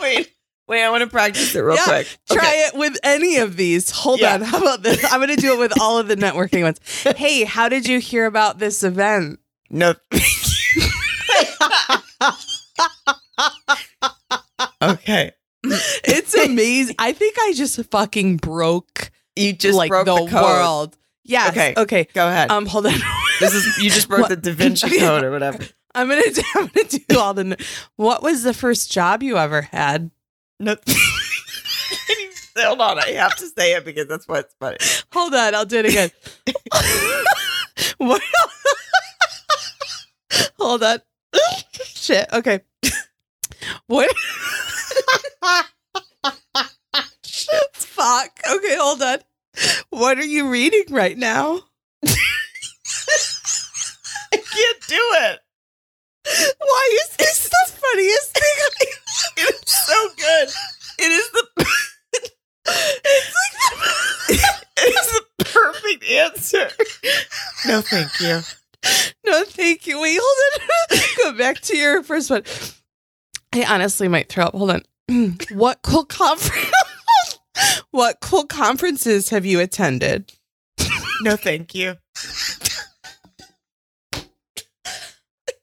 wait, wait. I want to practice it real Yeah, quick. Try it with any of these. Hold Yeah. on. How about this? I'm going to do it with all of the networking ones. [laughs] Hey, how did you hear about this event? No. [laughs] okay. [laughs] It's amazing. I think I just fucking broke You just like broke the, the, world. Yeah. Okay. Okay. Go ahead. Um, hold on. [laughs] this is you just broke What? the Da Vinci [laughs] Code or whatever. I'm gonna do, I'm gonna do all the. What was the first job you ever had? No. Hold on, I have to say it because that's what's funny. Hold on, I'll do it again. what? Hold on. Shit. Okay. What? [laughs] Fuck. Okay, hold on. What are you reading right now? I can't do it. Why is this the funniest thing? [laughs] It is so good. It is the. [laughs] it is the perfect answer. No, thank you. no, thank you. Wait, hold on. Go back to your first one. I honestly might throw up. Hold on. [clears throat] what cool conference? [laughs] what cool conferences have you attended? No, thank you.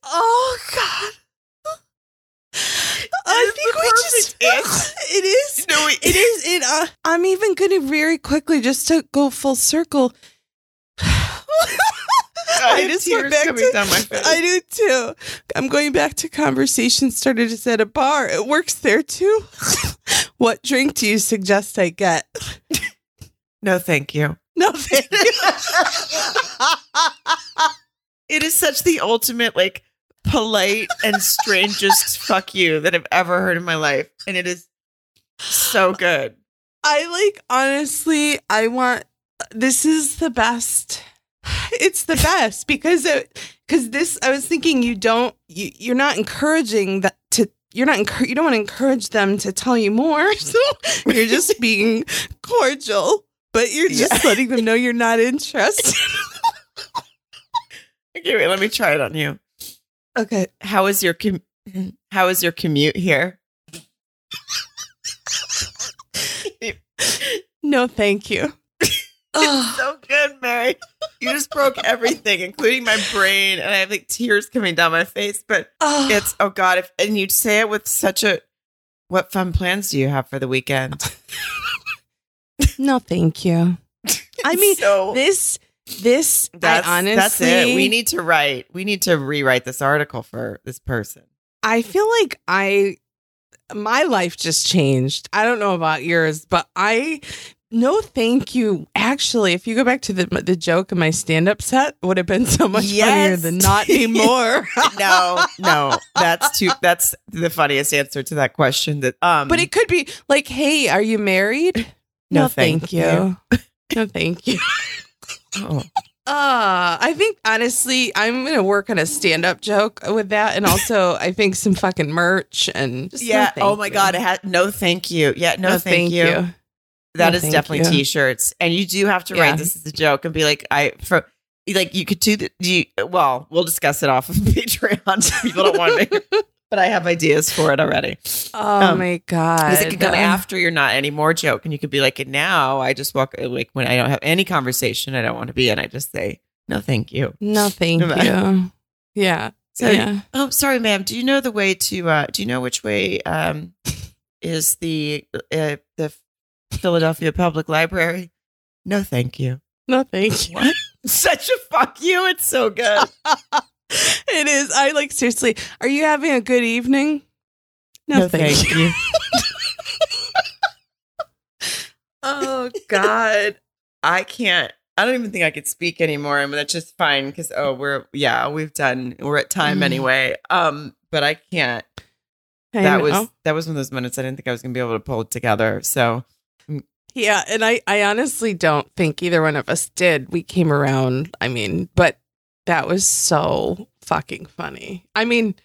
Oh God. I think we just it [laughs] is No, it is it uh, I'm even gonna very quickly just to go full circle. [sighs] [laughs] I, I just went back coming to- down my face. I do too. I'm going back to conversation started us at a bar. It works there too. [laughs] what drink do you suggest I get? no, thank you. No, thank you. [laughs] It is such the ultimate, like, polite and strangest [laughs] fuck you that I've ever heard in my life. And it is so good. I like honestly, I want this is the best. [laughs] It's the best because because this I was thinking you don't you you're not encouraging that to you're not you don't want to encourage them to tell you more. [laughs] So you're just [laughs] being cordial, but you're just Yeah. letting them know you're not interested. Okay, wait, let me try it on you. okay. How is your com- how is your commute here? No, thank you. Ugh. so good, Mary. You just broke everything, including my brain, and I have like tears coming down my face. But Ugh. it's oh god, if and you'd say it with such a what fun plans do you have for the weekend? [laughs] no, thank you. I mean, so This this that's, I honestly that's it. We need to write. We need to rewrite this article for this person. I feel like I my life just changed. I don't know about yours, but I no thank you. Actually, if you go back to the the joke in my stand up set, would have been so much funnier Yes. than not anymore. [laughs] [laughs] No, no, that's too. That's the funniest answer to that question. That um, but it could be like, "Hey, are you married?" No, thank, thank you. no, thank you. oh, [laughs] Uh, I think honestly, I'm gonna work on a stand up joke with that, and also I think some fucking merch and just no yeah. thank oh my you. god, it had no. Thank you. Yeah, no, thank, you. That No, is definitely you. t-shirts, and you do have to Yeah. write this as a joke and be like, I for like you could do the. Do you, well, we'll discuss it off of [laughs] Patreon. [laughs] People don't want me, [laughs] but I have ideas for it already. Oh Um, my god! Because it could come after you're not anymore joke, and you could be like, and now I just walk like when I don't have any conversation I don't want to be in, I just say no, thank you. No, thank you. Yeah. So, yeah. oh, sorry, ma'am. Do you know the way to? uh Do you know which way um is the uh, the Philadelphia Public Library. No, thank you. No, thank you. What? [laughs] Such a fuck you. It's so good. [laughs] it is. I like seriously. Are you having a good evening? No, thank, you. [laughs] oh God. I can't. I don't even think I could speak anymore. I mean, that's just fine because oh, we're yeah, we've done. We're at time Mm. anyway. Um, but I can't. I that know. was that was one of those minutes I didn't think I was gonna be able to pull it together. So Yeah, and I, I honestly don't think either one of us did. We came around, I mean, but that was so fucking funny. I mean,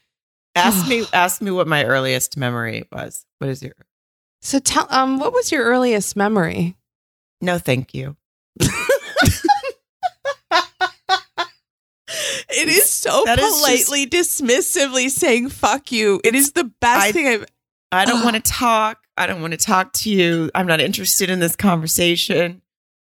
ask me [sighs] ask me what my earliest memory was. What is your so tell um what was your earliest memory? no thank you. [laughs] It is so That is just- politely dismissively saying fuck you. It is the best I- thing I've I don't want to [gasps] talk. I don't want to talk to you. I'm not interested in this conversation.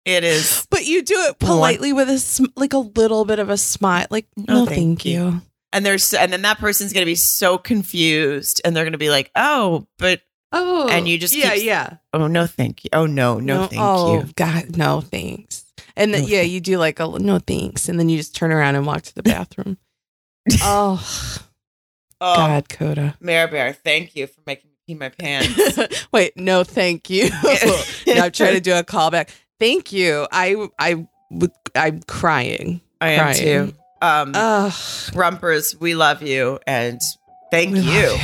It is but you do it Blunt. politely with a sm- like a little bit of a smile. Like, no, No, thank, thank you. you. and there's and then that person's gonna be so confused and they're gonna be like, oh, but Oh, And you just yeah, keep- yeah. oh no, thank you. Oh no, no, thank oh, you. God, no, thanks. And then No, yeah, you do like a no thanks, and then you just turn around and walk to the [laughs] bathroom. oh Oh, God, Coda. Mare Bear, thank you for making me pee my pants. [laughs] Wait, no, thank you. [laughs] [laughs] now I'm trying to do a callback. Thank you. I I I'm crying. I am crying. too. Um, Ugh. Rumpers, we love you and thank We you. you.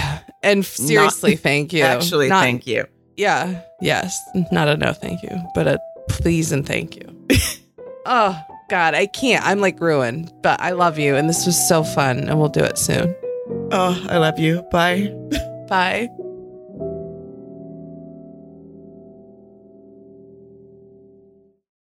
And seriously, thank you. Actually, Not- thank you. Yeah. Yes. Not a no, thank you, but a please and thank you. oh God, I can't. I'm like ruined, but I love you, and this was so fun, and we'll do it soon. Oh, I love you. Bye. Bye.